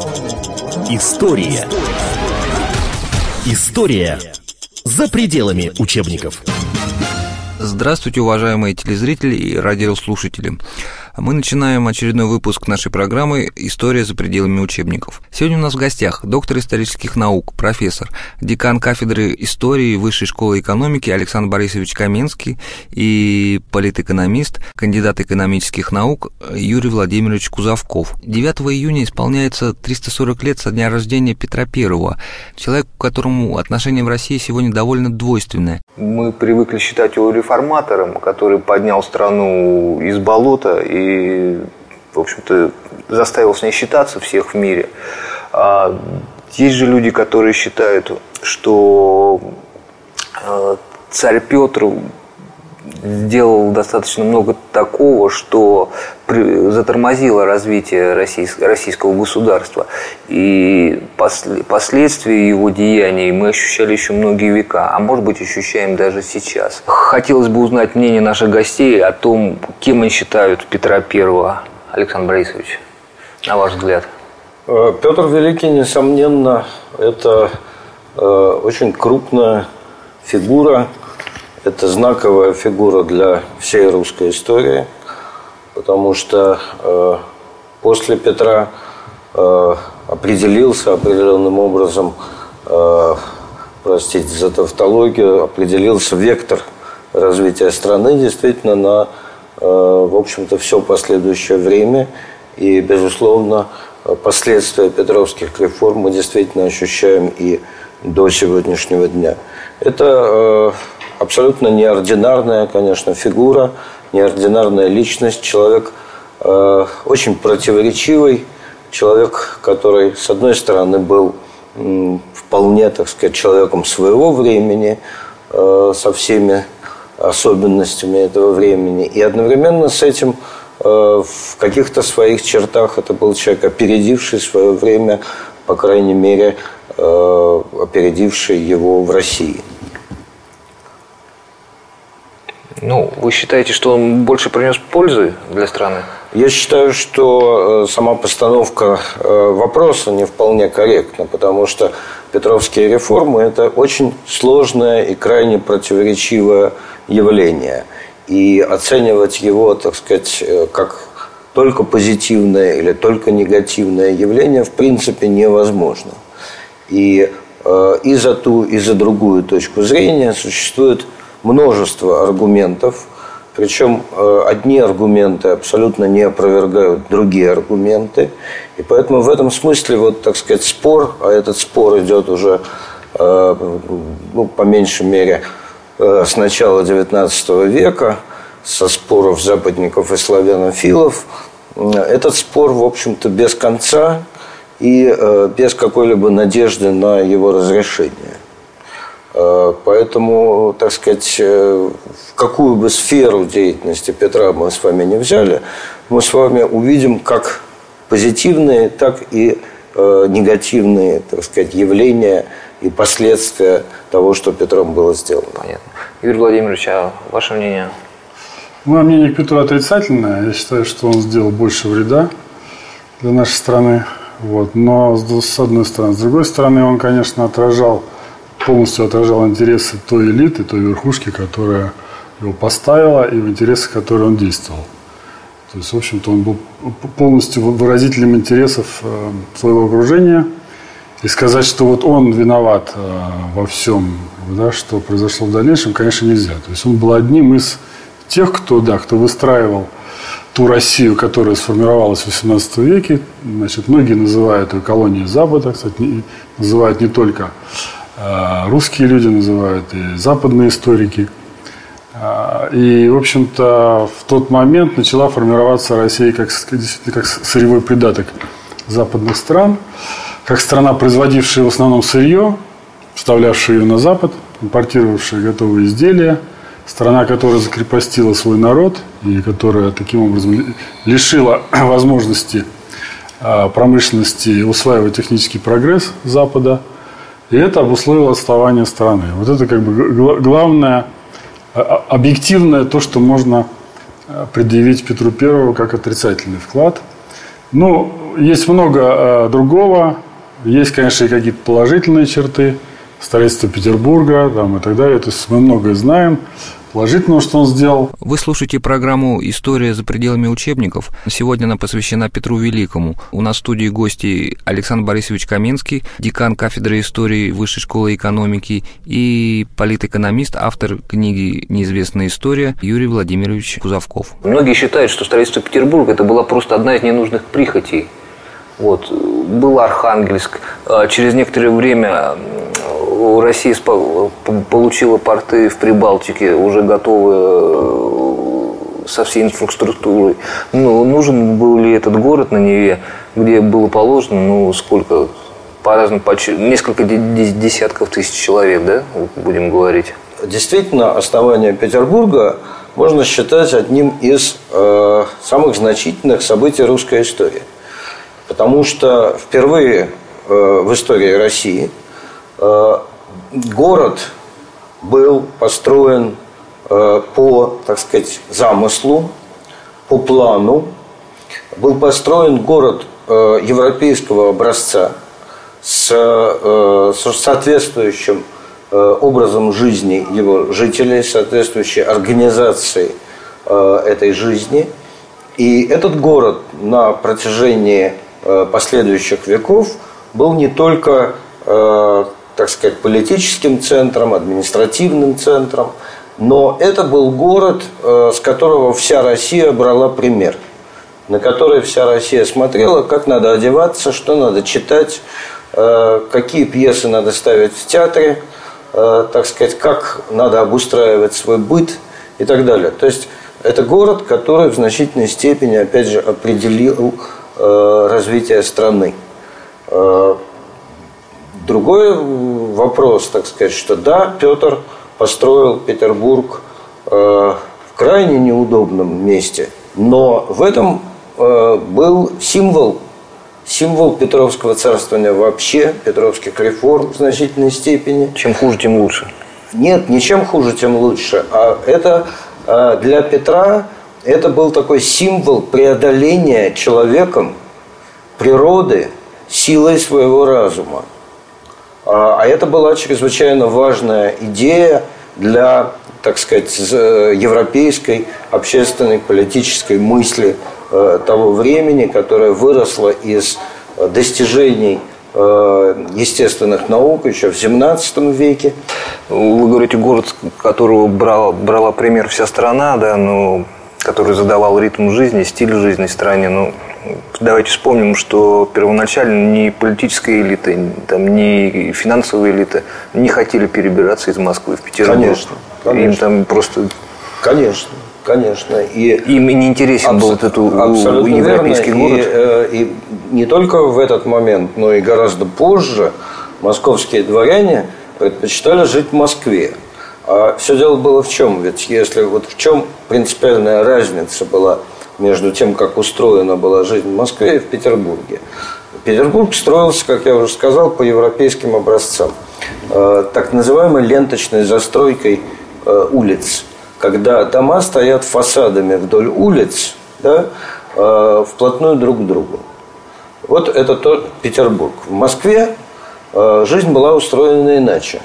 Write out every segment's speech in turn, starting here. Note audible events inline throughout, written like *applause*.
История. История за пределами учебников. Здравствуйте, уважаемые телезрители и радиослушатели. Мы начинаем очередной выпуск нашей программы «История за пределами учебников». Сегодня у нас в гостях доктор исторических наук, профессор, декан кафедры истории Высшей школы экономики Александр Борисович Каменский и политэкономист, кандидат экономических наук Юрий Владимирович Кузовков. 9 июня исполняется 340 лет со дня рождения Петра I, человек, к которому отношение в России сегодня довольно двойственное. Мы привыкли считать его реформатором, который поднял страну из болота и в общем-то, заставил с ней считаться всех в мире. А есть же люди, которые считают, что э, царь Петр сделал достаточно много такого, что затормозило развитие российского государства. И последствия его деяний мы ощущали еще многие века, а может быть ощущаем даже сейчас. Хотелось бы узнать мнение наших гостей о том, кем они считают Петра Первого. Александр Борисович, на ваш взгляд? Э, Петр Великий, несомненно, это э, очень крупная фигура, это знаковая фигура для всей русской истории, потому что э, после Петра определился определенным образом, простите за тавтологию, определился вектор развития страны действительно на Э, в общем-то, все последующее время. И, безусловно, последствия петровских реформ мы действительно ощущаем и до сегодняшнего дня. Это э, абсолютно неординарная, конечно, фигура, неординарная личность, человек э, очень противоречивый, человек, который, с одной стороны, был вполне, так сказать, человеком своего времени, со всеми особенностями этого времени. И одновременно с этим э, в каких-то своих чертах это был человек, опередивший свое время, по крайней мере, э, опередивший его в России. Ну, вы считаете, что он больше принес пользы для страны? Я считаю, что э, сама постановка вопроса не вполне корректна, потому что Петровские реформы – это очень сложная и крайне противоречивая явление. И оценивать его, так сказать, э, как только позитивное или только негативное явление в принципе невозможно. И, э, и за ту, и за другую точку зрения существует множество аргументов, причем э, одни аргументы абсолютно не опровергают другие аргументы. И поэтому в этом смысле, вот, так сказать, спор, а этот спор идет уже, ну, по меньшей мере, Э, с начала XIX века, со споров западников и славянофилов, этот спор, в общем-то, без конца и э, без какой-либо надежды на его разрешение. Э, поэтому, так сказать, в какую бы сферу деятельности Петра мы с вами не взяли, мы с вами увидим как позитивные, так и негативные, так сказать, явления и последствия того, что Петром было сделано. Понятно. Юрий Владимирович, а ваше мнение? Мое мнение к Петру отрицательное. Я считаю, что он сделал больше вреда для нашей страны. Вот. Но с одной стороны. С другой стороны, он, конечно, отражал, полностью отражал интересы той элиты, той верхушки, которая его поставила, и в интересах которой он действовал. То есть, в общем-то, он был полностью выразителем интересов э, своего окружения – и сказать, что вот он виноват э, во всем, да, что произошло в дальнейшем, конечно, нельзя. То есть он был одним из тех, кто, да, кто выстраивал ту Россию, которая сформировалась в XVIII веке. Значит, многие называют ее колонией Запада, кстати, называют не только русские люди, называют и западные историки. Э, и, в общем-то, в тот момент начала формироваться Россия как, как сырьевой придаток западных стран как страна, производившая в основном сырье, вставлявшая ее на Запад, импортировавшая готовые изделия, страна, которая закрепостила свой народ и которая таким образом лишила *clears throat* возможности а, промышленности усваивать технический прогресс Запада. И это обусловило отставание страны. Вот это как бы главное, а, а, объективное то, что можно предъявить Петру Первому как отрицательный вклад. Ну, есть много э, другого. Есть, конечно, и какие-то положительные черты строительства Петербурга там, и так далее. То есть мы многое знаем положительного, что он сделал. Вы слушаете программу «История за пределами учебников». Сегодня она посвящена Петру Великому. У нас в студии гости Александр Борисович Каменский, декан кафедры истории Высшей школы экономики и политэкономист, автор книги «Неизвестная история» Юрий Владимирович Кузовков. Многие считают, что строительство Петербурга – это была просто одна из ненужных прихотей. Вот. Был Архангельск. А через некоторое время Россия получила порты в Прибалтике, уже готовые э, со всей инфраструктурой. Ну, нужен был ли этот город на Неве, где было положено, ну, сколько, по разным, несколько десятков тысяч человек, да, будем говорить? Действительно, основание Петербурга можно считать одним из э, самых значительных событий русской истории. Потому что впервые э, в истории России э, город был построен э, по, так сказать, замыслу, по плану. Был построен город э, европейского образца с, э, с соответствующим образом жизни его жителей, соответствующей организацией этой жизни. И этот город на протяжении последующих веков был не только так сказать, политическим центром, административным центром. Но это был город, э, с которого вся Россия брала пример, на который вся Россия смотрела, как надо одеваться, что надо читать, э, какие пьесы надо ставить в театре, э, так сказать, как надо обустраивать свой быт и так далее. То есть это город, который в значительной степени, опять же, определил развитие страны. Другой вопрос, так сказать, что да, Петр построил Петербург э, в крайне неудобном месте, но в этом э, был символ, символ Петровского царствования вообще, Петровских реформ в значительной степени. Чем хуже, тем лучше. Нет, ничем хуже, тем лучше. А это э, для Петра это был такой символ преодоления человеком природы силой своего разума. А, а это была чрезвычайно важная идея для, так сказать, европейской общественной политической мысли э, того времени, которая выросла из достижений э, естественных наук еще в 17 веке. Вы говорите, город, которого брала, брала пример вся страна, да, но который задавал ритм жизни, стиль жизни стране. Ну, давайте вспомним, что первоначально ни политическая элита, там, ни финансовая элита не хотели перебираться из Москвы в Петербург. Конечно. конечно. Им там просто... Конечно. Конечно. И Им не интересен абс... был этот абсолютно европейский верно. город. И, э, и не только в этот момент, но и гораздо позже московские дворяне предпочитали жить в Москве. А все дело было в чем? Ведь если вот в чем принципиальная разница была между тем, как устроена была жизнь в Москве и в Петербурге. Петербург строился, как я уже сказал, по европейским образцам. Э, так называемой ленточной застройкой э, улиц. Когда дома стоят фасадами вдоль улиц, да, э, вплотную друг к другу. Вот это тот Петербург. В Москве жизнь была устроена иначе.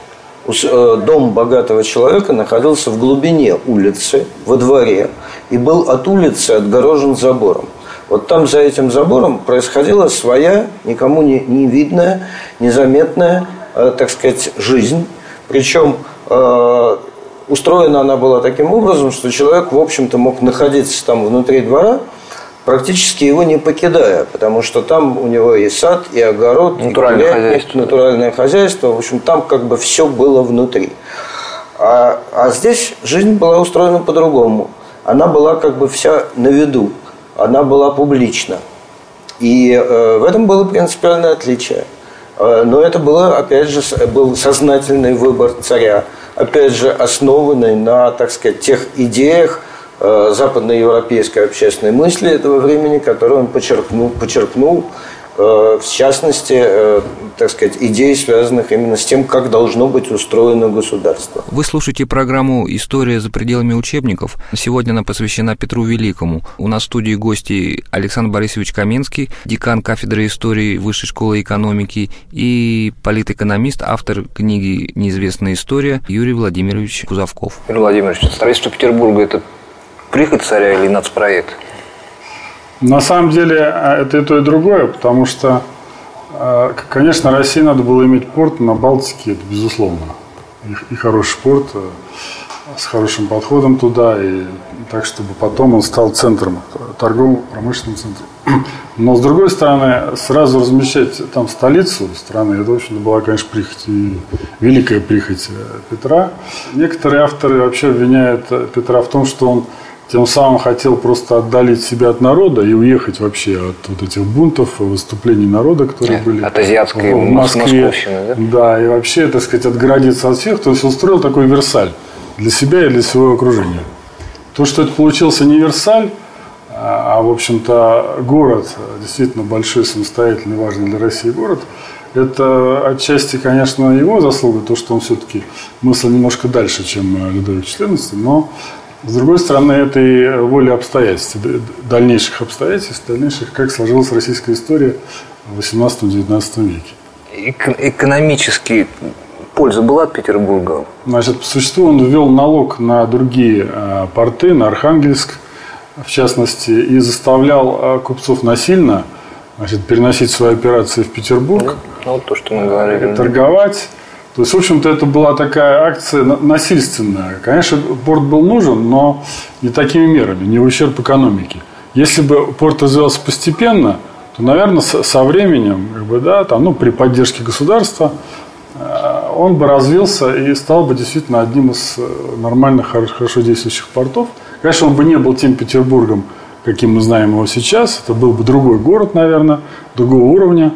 Дом богатого человека находился в глубине улицы, во дворе – и был от улицы отгорожен забором. Вот там за этим забором происходила своя, никому не, не видная, незаметная, э, так сказать, жизнь. Причем э, устроена она была таким образом, что человек, в общем-то, мог находиться там внутри двора, практически его не покидая, потому что там у него и сад, и огород, натуральное, и хозяйство. натуральное хозяйство. В общем, там как бы все было внутри. А, а здесь жизнь была устроена по-другому она была как бы вся на виду, она была публична. И э, в этом было принципиальное отличие. Э, но это было, опять же, был сознательный выбор царя, опять же, основанный на, так сказать, тех идеях э, западноевропейской общественной мысли этого времени, которые он подчеркнул, подчеркнул в частности, так сказать, идей, связанных именно с тем, как должно быть устроено государство. Вы слушаете программу «История за пределами учебников». Сегодня она посвящена Петру Великому. У нас в студии гости Александр Борисович Каменский, декан кафедры истории Высшей школы экономики и политэкономист, автор книги «Неизвестная история» Юрий Владимирович Кузовков. Юрий Владимирович, строительство Петербурга – это прихоть царя или нацпроект? На самом деле а, это и то, и другое, потому что, а, конечно, России надо было иметь порт на Балтике, это безусловно. И, хороший порт э, с хорошим подходом туда, и так, чтобы потом он стал центром, торговым промышленным центром. *clears throat* Но, с другой стороны, сразу размещать там столицу страны, это, в общем была, конечно, прихоть, и великая прихоть э, Петра. Некоторые авторы вообще обвиняют Петра в том, что он тем самым хотел просто отдалить себя от народа и уехать вообще от вот этих бунтов, выступлений народа, которые были от азиатской в Москве. Да? да, и вообще, так сказать, отгородиться от всех. То есть устроил такой Версаль для себя и для своего окружения. То, что это получился не Версаль, а, в общем-то, город, действительно большой, самостоятельный, важный для России город, это отчасти, конечно, его заслуга, то, что он все-таки мыслил немножко дальше, чем Людовик XIV, но с другой стороны, это и воля обстоятельств, дальнейших обстоятельств, дальнейших, как сложилась российская история в 18-19 веке. Экономически польза была от Петербурга? Значит, по существу он ввел налог на другие а, порты, на Архангельск, в частности, и заставлял а, купцов насильно значит, переносить свои операции в Петербург, ну, вот то, что мы говорили. торговать то есть, в общем-то, это была такая акция насильственная. Конечно, порт был нужен, но не такими мерами, не в ущерб экономике. Если бы порт развивался постепенно, то, наверное, со временем, как бы, да, там, ну, при поддержке государства, э, он бы развился и стал бы действительно одним из э, нормальных, хорошо действующих портов. Конечно, он бы не был тем Петербургом, каким мы знаем его сейчас. Это был бы другой город, наверное, другого уровня.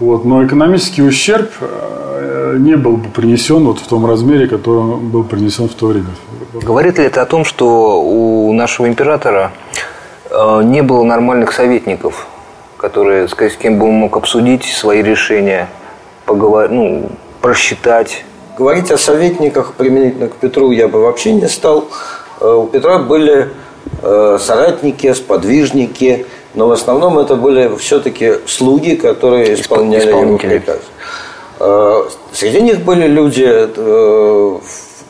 Вот. Но экономический ущерб э, не был бы принесен вот в том размере, который он был принесен в то время. Говорит ли это о том, что у нашего императора э, не было нормальных советников, которые, с кем бы он мог обсудить свои решения, поговорить, ну, просчитать? Говорить о советниках применительно к Петру я бы вообще не стал. Э, у Петра были соратники, сподвижники – но в основном это были все-таки слуги, которые исполняли его приказ. Э, среди них были люди, э,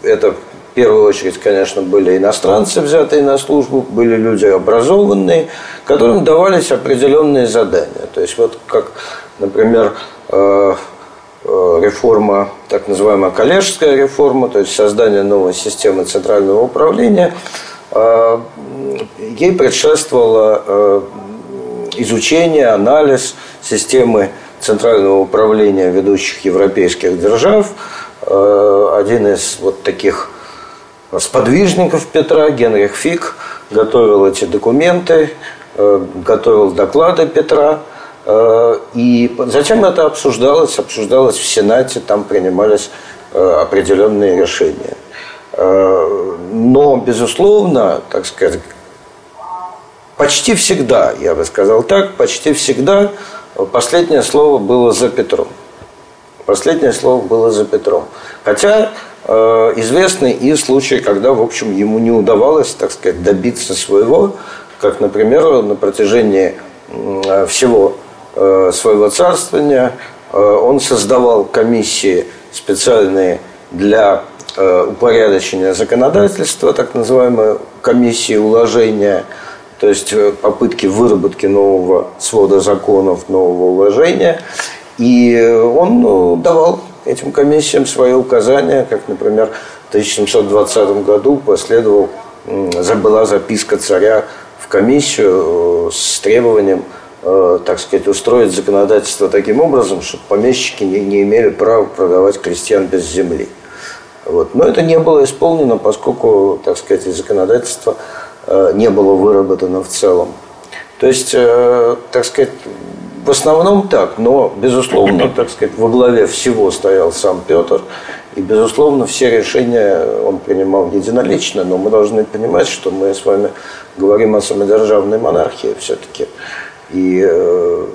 это в первую очередь, конечно, были иностранцы, взятые на службу, были люди образованные, которым давались определенные задания. То есть вот как, например, э, реформа, так называемая коллежская реформа, то есть создание новой системы центрального управления, ей предшествовала изучение, анализ системы центрального управления ведущих европейских держав. Э, один из вот таких сподвижников Петра, Генрих Фик, готовил эти документы, э, готовил доклады Петра. Э, и затем это обсуждалось, обсуждалось в Сенате, там принимались определенные решения. Но, безусловно, так сказать, почти всегда, я бы сказал так, почти всегда последнее слово было за Петром. Последнее слово было за Петром. Хотя э, известны и случаи, когда, в общем, ему не удавалось, так сказать, добиться своего, как, например, на протяжении э, всего э, своего царствования э, он создавал комиссии специальные для э, упорядочения законодательства, так называемые комиссии уложения – то есть э, попытки выработки нового свода законов, нового уложения. И он ну, давал этим комиссиям свои указания, как, например, в 1720 году последовал, была записка царя в комиссию э, с требованием э, так сказать, устроить законодательство таким образом, чтобы помещики не, не имели права продавать крестьян без земли. Вот. Но это не было исполнено, поскольку, так сказать, законодательство Э, не было выработано в целом. То есть, э, так сказать, в основном так, но, безусловно, так сказать, во главе всего стоял сам Петр, и, безусловно, все решения он принимал единолично, но мы должны понимать, что мы с вами говорим о самодержавной монархии все-таки. И э,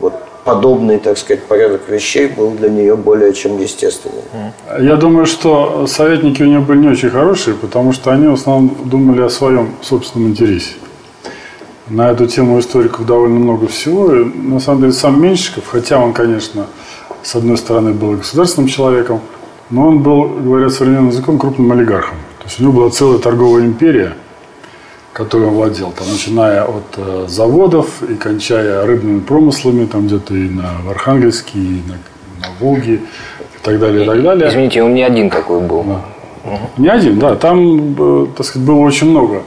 вот подобный, так сказать, порядок вещей был для нее более чем естественным. Я думаю, что советники у нее были не очень хорошие, потому что они в основном думали о своем собственном интересе. На эту тему историков довольно много всего. И, на самом деле сам Меньшиков, хотя он, конечно, с одной стороны был государственным человеком, но он был, говоря современным языком, крупным олигархом. То есть у него была целая торговая империя, которой он владел, там, начиная от э, заводов и кончая рыбными промыслами, там где-то и на Архангельске, и на, на Волге, и так далее, и так далее. Извините, он не один такой был. Да. Не один, да. Там, э, так сказать, было очень много.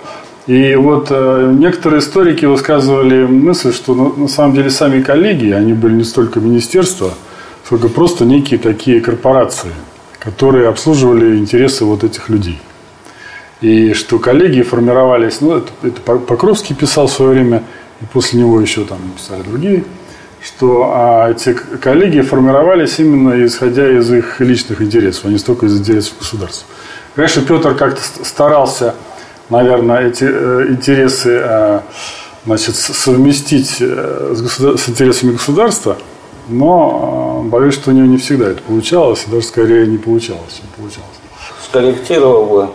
И вот э, некоторые историки высказывали мысль, что на, на самом деле сами коллеги, они были не столько министерства, сколько просто некие такие корпорации, которые обслуживали интересы вот этих людей. И что коллеги формировались, ну, это, это Покровский писал в свое время, и после него еще там писали другие, что а, эти коллеги формировались именно исходя из их личных интересов, а не столько из интересов государства. Конечно, Петр как-то старался, наверное, эти э, интересы э, значит, совместить э, с, государ... с интересами государства – но э, боюсь, что у него не всегда это получалось, и даже скорее не получалось, чем получалось. Скорректировал бы.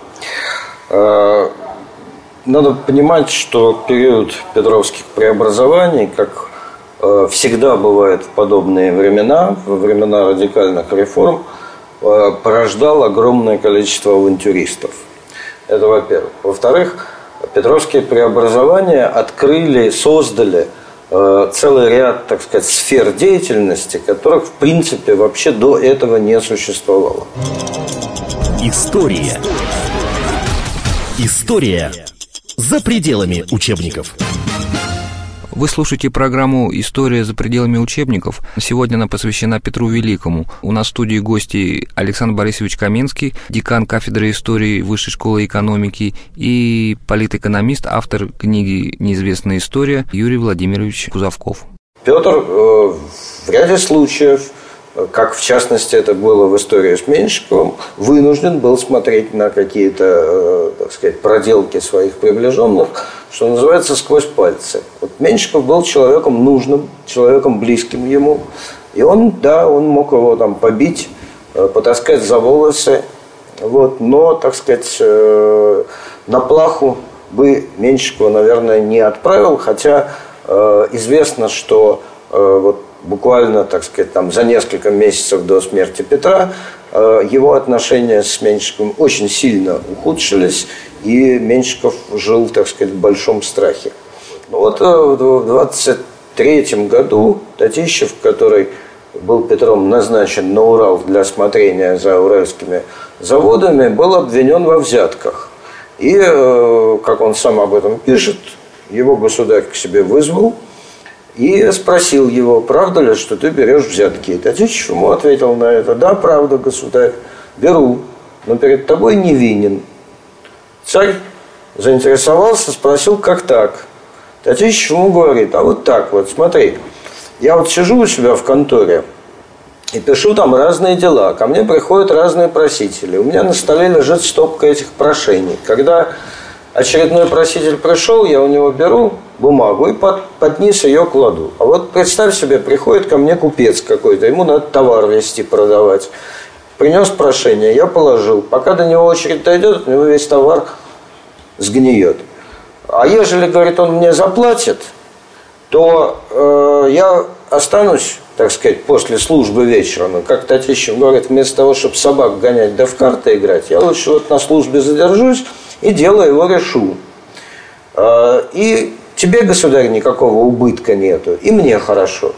Э, надо понимать, что период Петровских преобразований, как э, всегда бывает в подобные времена, во времена радикальных реформ, порождал огромное количество авантюристов. Это во-первых. Во-вторых, Петровские преобразования открыли, создали – Э, целый ряд, так сказать, сфер деятельности, которых, в принципе, вообще до этого не существовало. История. История за пределами учебников. Вы слушаете программу «История за пределами учебников». Сегодня она посвящена Петру Великому. У нас в студии гости Александр Борисович Каменский, декан кафедры истории Высшей школы экономики и политэкономист, автор книги «Неизвестная история» Юрий Владимирович Кузовков. Петр э, в ряде случаев как в частности это было в истории с Меньшиковым, вынужден был смотреть на какие-то, э, так сказать, проделки своих приближенных, что называется, сквозь пальцы. Вот Меньшиков был человеком нужным, человеком близким ему, и он, да, он мог его там побить, э, потаскать за волосы, вот, но, так сказать, э, на плаху бы Меньшикова, наверное, не отправил, хотя известно, что вот буквально, так сказать, там, за несколько месяцев до смерти Петра э, его отношения с Меньшиковым очень сильно ухудшились, и Меньшиков жил, так сказать, в большом страхе. Ну вот э, в 23 году Татищев, который был Петром назначен на Урал для смотрения за уральскими заводами, был обвинен во взятках. И, э, как он сам об этом пишет, его государь к себе вызвал – и спросил его, правда ли, что ты берешь взятки. Татищев ему ответил на это, да, правда, государь, беру, но перед тобой не винен. Царь заинтересовался, спросил, как так. Татищев ему говорит, а вот так вот, смотри, я вот сижу у себя в конторе и пишу там разные дела. Ко мне приходят разные просители. У меня на столе лежит стопка этих прошений. Когда очередной проситель пришел, я у него беру бумагу и под, под низ ее кладу. А вот представь себе, приходит ко мне купец какой-то, ему надо товар вести, продавать. Принес прошение, я положил. Пока до него очередь дойдет, у него весь товар сгниет. А ежели, говорит, он мне заплатит, то э, я останусь, так сказать, после службы вечером. И как Татищев говорит, вместо того, чтобы собак гонять да в карты играть, я лучше вот на службе задержусь и дело его решу. Э, и тебе, государь, никакого убытка нету, и мне хорошо.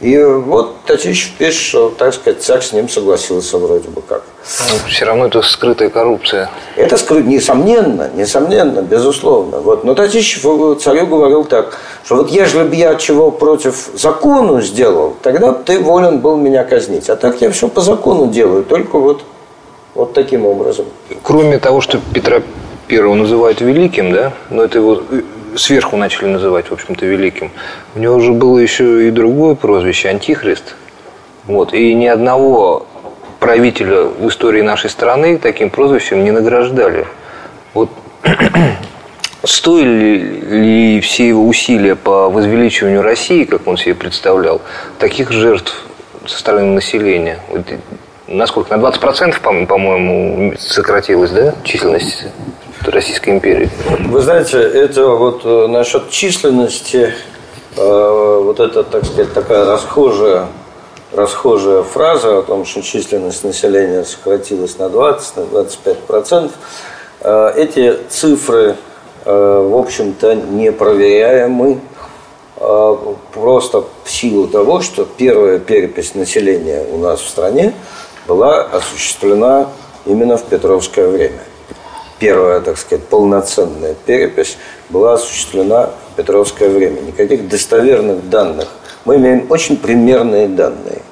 И вот Татищев пишет, что, так сказать, царь с ним согласился вроде бы как. Но ну, все равно это скрытая коррупция. Это скрыто, несомненно, несомненно, безусловно. Вот. Но Татищев царю говорил так, что вот ежели бы я чего против закону сделал, тогда ты волен был меня казнить. А так я все по закону делаю, только вот, вот таким образом. Кроме того, что Петра Первого называют великим, да, но это его сверху начали называть, в общем-то, великим. У него уже было еще и другое прозвище – Антихрист. Вот. И ни одного правителя в истории нашей страны таким прозвищем не награждали. Вот *clears throat* стоили ли все его усилия по возвеличиванию России, как он себе представлял, таких жертв со стороны населения? Вот, насколько? На 20%, по-моему, сократилась, да, численность Российской империи? Вы знаете, это вот э, насчет численности, э, вот это, так сказать, такая расхожая расхожая фраза о том, что численность населения сократилась на 20, на 25 процентов. Э, эти цифры, в общем-то, непроверяемы просто в силу того, что первая перепись населения у нас в стране была осуществлена именно в Петровское время. Первая, так сказать, полноценная перепись была осуществлена в Петровское время. Никаких достоверных данных мы имеем очень примерные данные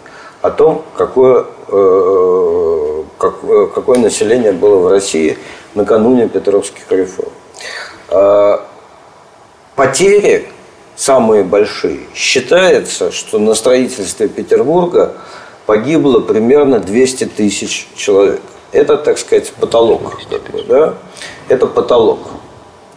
о том, какое, э, как, э, какое население было в России накануне Петровских реформ. Э, потери самые большие. Считается, что на строительстве Петербурга погибло примерно 200 тысяч человек. Это, так сказать, потолок. Да? Это потолок.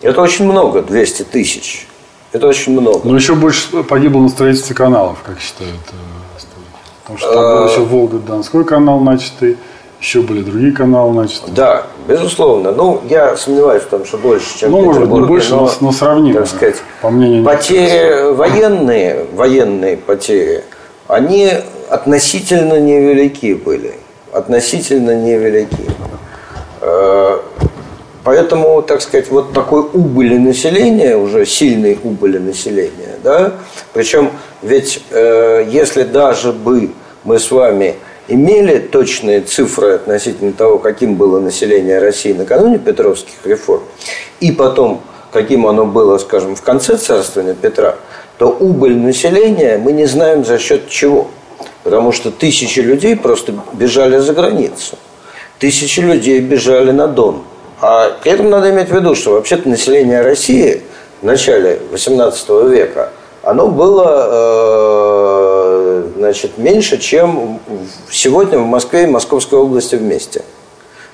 Это очень много, 200 тысяч. Это очень много. Но еще больше погибло на строительстве каналов, как считают э, историки. Потому что там был еще Волга-Донской канал начатый, еще были другие каналы начаты. Да, безусловно. Ну, я сомневаюсь в том, что больше, чем ну, может быть, больше, но, но сравнимо, так сказать, по мнению потери военные, военные потери, они относительно невелики были. Относительно невелики. Э, Поэтому, так сказать, вот такой убыли населения, уже сильной убыли населения, да, причем ведь э, если даже бы мы с вами имели точные цифры относительно того, каким было население России накануне Петровских реформ, и потом, каким оно было, скажем, в конце царствования Петра, то убыль населения мы не знаем за счет чего. Потому что тысячи людей просто бежали за границу. Тысячи людей бежали на Дон. А при этом надо иметь в виду, что вообще-то население России в начале XVIII века, оно было э, значит, меньше, чем сегодня в Москве и Московской области вместе.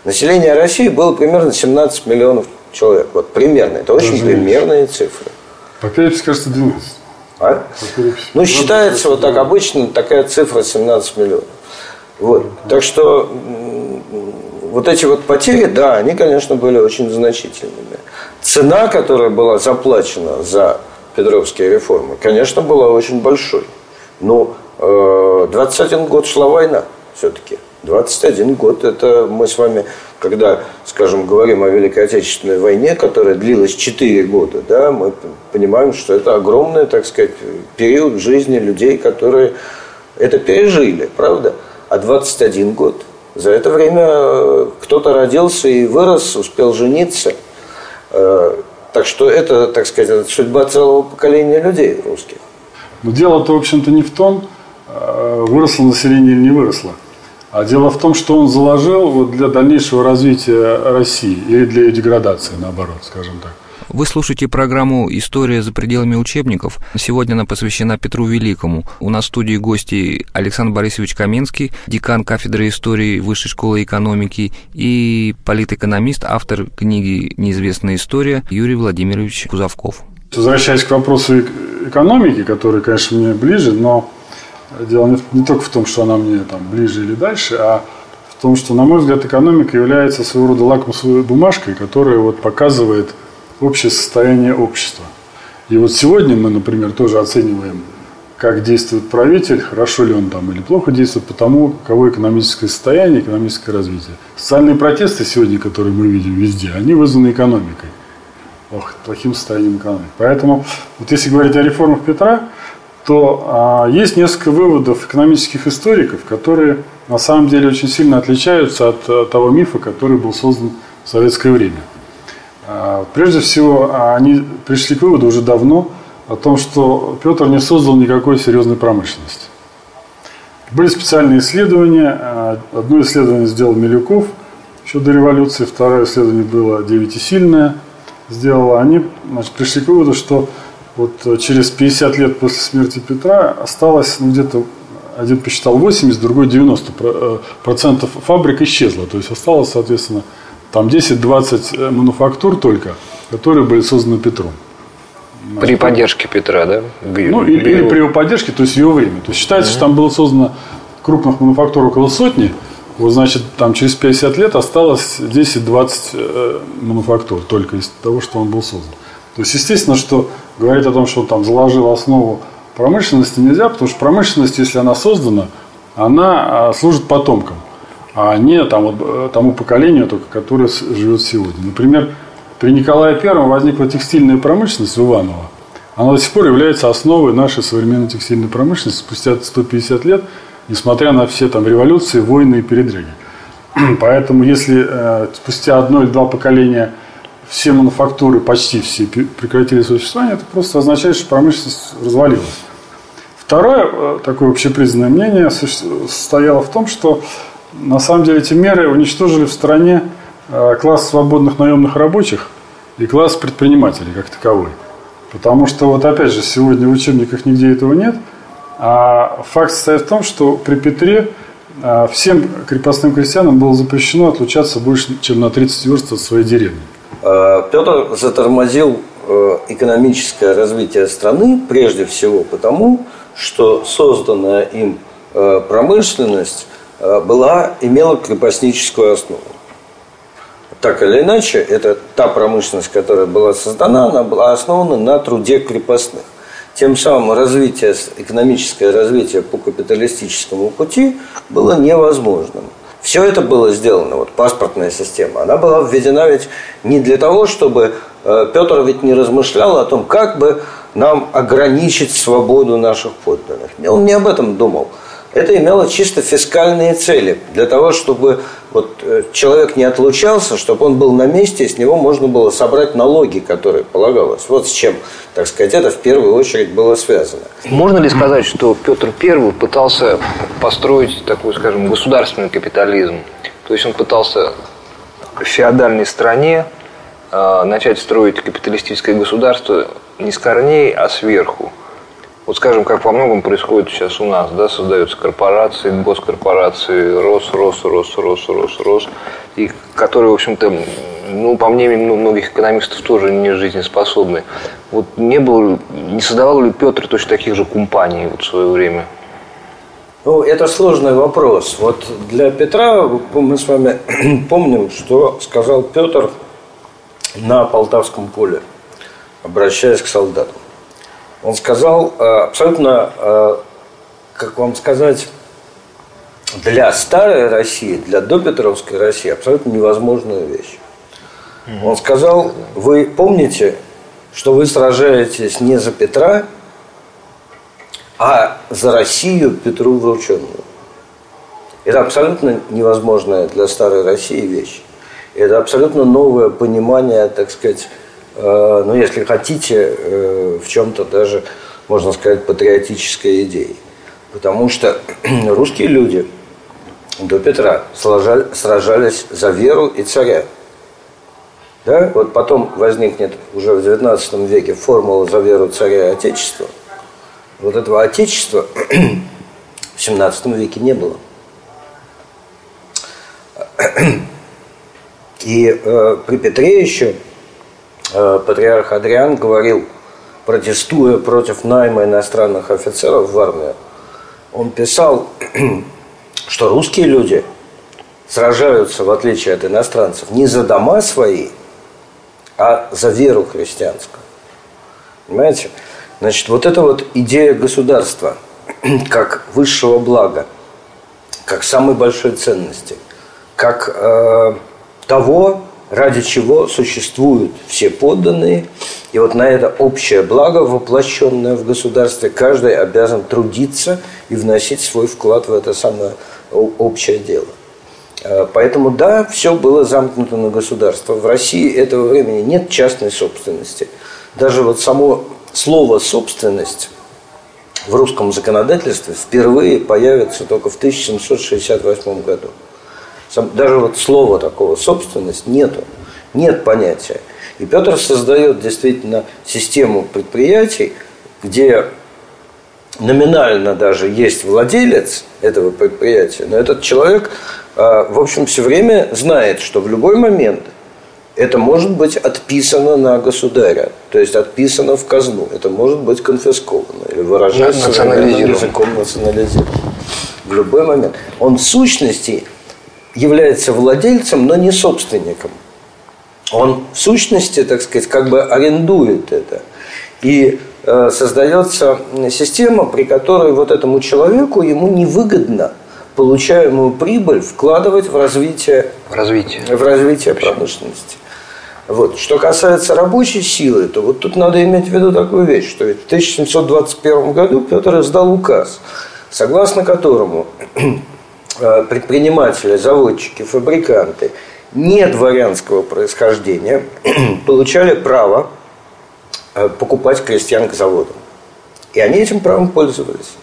Население России было примерно 17 миллионов человек. Вот примерно. Это очень Даже примерные цифры. По переписи, кажется, 12. А? Ну, считается вот так обычно такая цифра 17 миллионов. Вот. Так что вот эти вот потери, да, они, конечно, были очень значительными. Цена, которая была заплачена за Петровские реформы, конечно, была очень большой. Но э, 21 год шла война все-таки. 21 год – это мы с вами, когда, скажем, говорим о Великой Отечественной войне, которая длилась 4 года, да, мы понимаем, что это огромный, так сказать, период жизни людей, которые это пережили, правда? А 21 год – за это время э, кто-то родился и вырос, успел жениться. Э, так что это, так сказать, судьба целого поколения людей русских. Но дело-то, в общем-то, не в том, э, выросло население или не выросло. А дело в том, что он заложил вот для дальнейшего развития России или для ее деградации, наоборот, скажем так. Вы слушаете программу «История за пределами учебников». Сегодня она посвящена Петру Великому. У нас в студии гости Александр Борисович Каменский, декан кафедры истории Высшей школы экономики и политэкономист, автор книги «Неизвестная история» Юрий Владимирович Кузовков. Возвращаясь к вопросу экономики, который, конечно, мне ближе, но дело не, только в том, что она мне там ближе или дальше, а в том, что, на мой взгляд, экономика является своего рода лакмусовой бумажкой, которая вот показывает – общее состояние общества. И вот сегодня мы, например, тоже оцениваем, как действует правитель, хорошо ли он там или плохо действует, по тому, каково экономическое состояние, экономическое развитие. Социальные протесты сегодня, которые мы видим везде, они вызваны экономикой, плохим состоянием экономики. Поэтому, вот если говорить о реформах Петра, то а, есть несколько выводов экономических историков, которые на самом деле очень сильно отличаются от, от того мифа, который был создан в советское время. А, прежде всего, они пришли к выводу уже давно о том, что Петр не создал никакой серьезной промышленности. Были специальные исследования. А, одно исследование сделал Милюков еще до революции, второе исследование было Девятисильное сделало. Они значит, пришли к выводу, что вот через 50 лет после смерти Петра осталось ну, где-то один посчитал 80, другой 90 э, процентов фабрик исчезло. То есть осталось, соответственно, там 10-20 э, мануфактур только. которые были созданы Петром. При поддержке Петра, да? Ну, или, или при его поддержке, то есть в его время. То есть считается, что там было создано крупных мануфактур около сотни, вот, значит, там через 50 лет осталось 10-20 э, мануфактур только из того, что он был создан. То есть, естественно, что говорить о том, что он там заложил основу промышленности нельзя, потому что промышленность, если она создана, она а, служит потомкам, а не там, вот, э, тому поколению, только, которое живет сегодня. Например, при Николае Первом возникла текстильная промышленность в Иваново. Она до сих пор является основой нашей современной текстильной промышленности спустя 150 лет, несмотря на все там революции, войны и передряги. *clears throat* Поэтому если э, спустя одно или два поколения все мануфактуры, почти все, прекратили существование, это просто означает, что промышленность развалилась. Второе э, такое общепризнанное мнение состояло в том, что на самом деле эти меры уничтожили в стране Э, класс свободных наемных рабочих и класс предпринимателей как таковой. Потому что вот опять же сегодня в учебниках нигде этого нет. А факт состоит в том, что при Петре э, всем крепостным крестьянам было запрещено отлучаться больше, чем на 30 верст от своей деревни. Э, Петр затормозил экономическое развитие страны прежде всего потому, что созданная им промышленность была, имела крепостническую основу так или иначе, это та промышленность, которая была создана, она была основана на труде крепостных. Тем самым развитие, экономическое развитие по капиталистическому пути было невозможным. Все это было сделано, вот паспортная система, она была введена ведь не для того, чтобы э, Петр ведь не размышлял о том, как бы нам ограничить свободу наших подданных. Он не об этом думал это имело чисто фискальные цели. Для того, чтобы вот э, человек не отлучался, чтобы он был на месте, и с него можно было собрать налоги, которые полагалось. Вот с чем, так сказать, это в первую очередь было связано. Можно ли сказать, что Петр I пытался построить такой, скажем, государственный капитализм? То есть он пытался в феодальной стране э, начать строить капиталистическое государство не с корней, а сверху. Вот скажем, как во многом происходит сейчас у нас, да, создаются корпорации, госкорпорации, рос, рос, рос, рос, рос, рос, и которые, в общем-то, ну, по мнению ну, многих экономистов, тоже не жизнеспособны. Вот не был, не создавал ли Петр точно таких же компаний вот в свое время? Ну, это сложный вопрос. Вот для Петра мы с вами *clears throat* помним, что сказал Петр на Полтавском поле, обращаясь к солдатам. Он сказал э, абсолютно, э, как вам сказать, для старой России, для допетровской России абсолютно невозможную вещь. Он сказал, вы помните, что вы сражаетесь не за Петра, а за Россию Петру врученную. Это абсолютно невозможная для старой России вещь. Это абсолютно новое понимание, так сказать, ну, если хотите, э, в чем-то даже, можно сказать, патриотической идеей. Потому что *clears throat* русские люди до Петра сражались за веру и царя. Да? Вот потом возникнет уже в XIX веке формула за веру царя и отечества. Вот этого отечества *clears throat* в XVII веке не было. *clears throat* И э, при Петре еще Э, патриарх Адриан говорил, протестуя против найма иностранных офицеров в армию, он писал, *clears throat* что русские люди сражаются, в отличие от иностранцев, не за дома свои, а за веру христианскую. Понимаете? Значит, вот эта вот идея государства *clears throat* как высшего блага, как самой большой ценности, как э, того, ради чего существуют все подданные. И вот на это общее благо, воплощенное в государстве, каждый обязан трудиться и вносить свой вклад в это самое общее дело. А, поэтому да, все было замкнуто на государство. В России этого времени нет частной собственности. Даже вот само слово «собственность» в русском законодательстве впервые появится только в 1768 году. Даже вот слова такого собственность нету. Нет понятия. И Петр создает действительно систему предприятий, где номинально даже есть владелец этого предприятия, но этот человек, а, в общем, все время знает, что в любой момент Это может быть отписано на государя, то есть отписано в казну. Это может быть конфисковано или выражается Национализировано. языком национализировано. В любой момент. Он в сущности является владельцем, но не собственником. Он в сущности, так сказать, как бы арендует это. И э, создается система, при которой вот этому человеку ему невыгодно получаемую прибыль вкладывать в развитие В развитии. в развитие промышленности. Вот. Что касается рабочей силы, то вот тут надо иметь в виду такую вещь, что ведь в 1721 году Петр издал указ, согласно которому предприниматели, заводчики, фабриканты не дворянского происхождения *clears throat* получали право э, покупать крестьян к заводам. И они этим правом пользовались.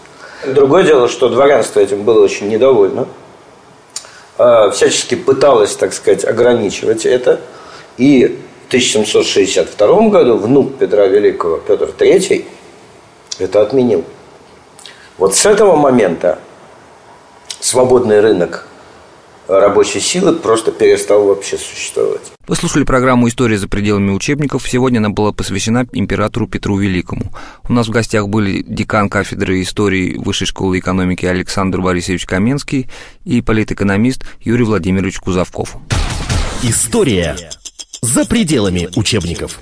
Другое дело, что дворянство этим было очень недовольно э, всячески пыталась, так сказать, ограничивать это. И в 1762 году внук Петра Великого, Петр III, это отменил. Вот с этого момента свободный рынок рабочей силы просто перестал вообще существовать. Вы слушали программу «История за пределами учебников». Сегодня она была посвящена императору Петру Великому. У нас в гостях были декан кафедры истории Высшей школы экономики Александр Борисович Каменский и политэкономист Юрий Владимирович Кузовков. История за пределами учебников.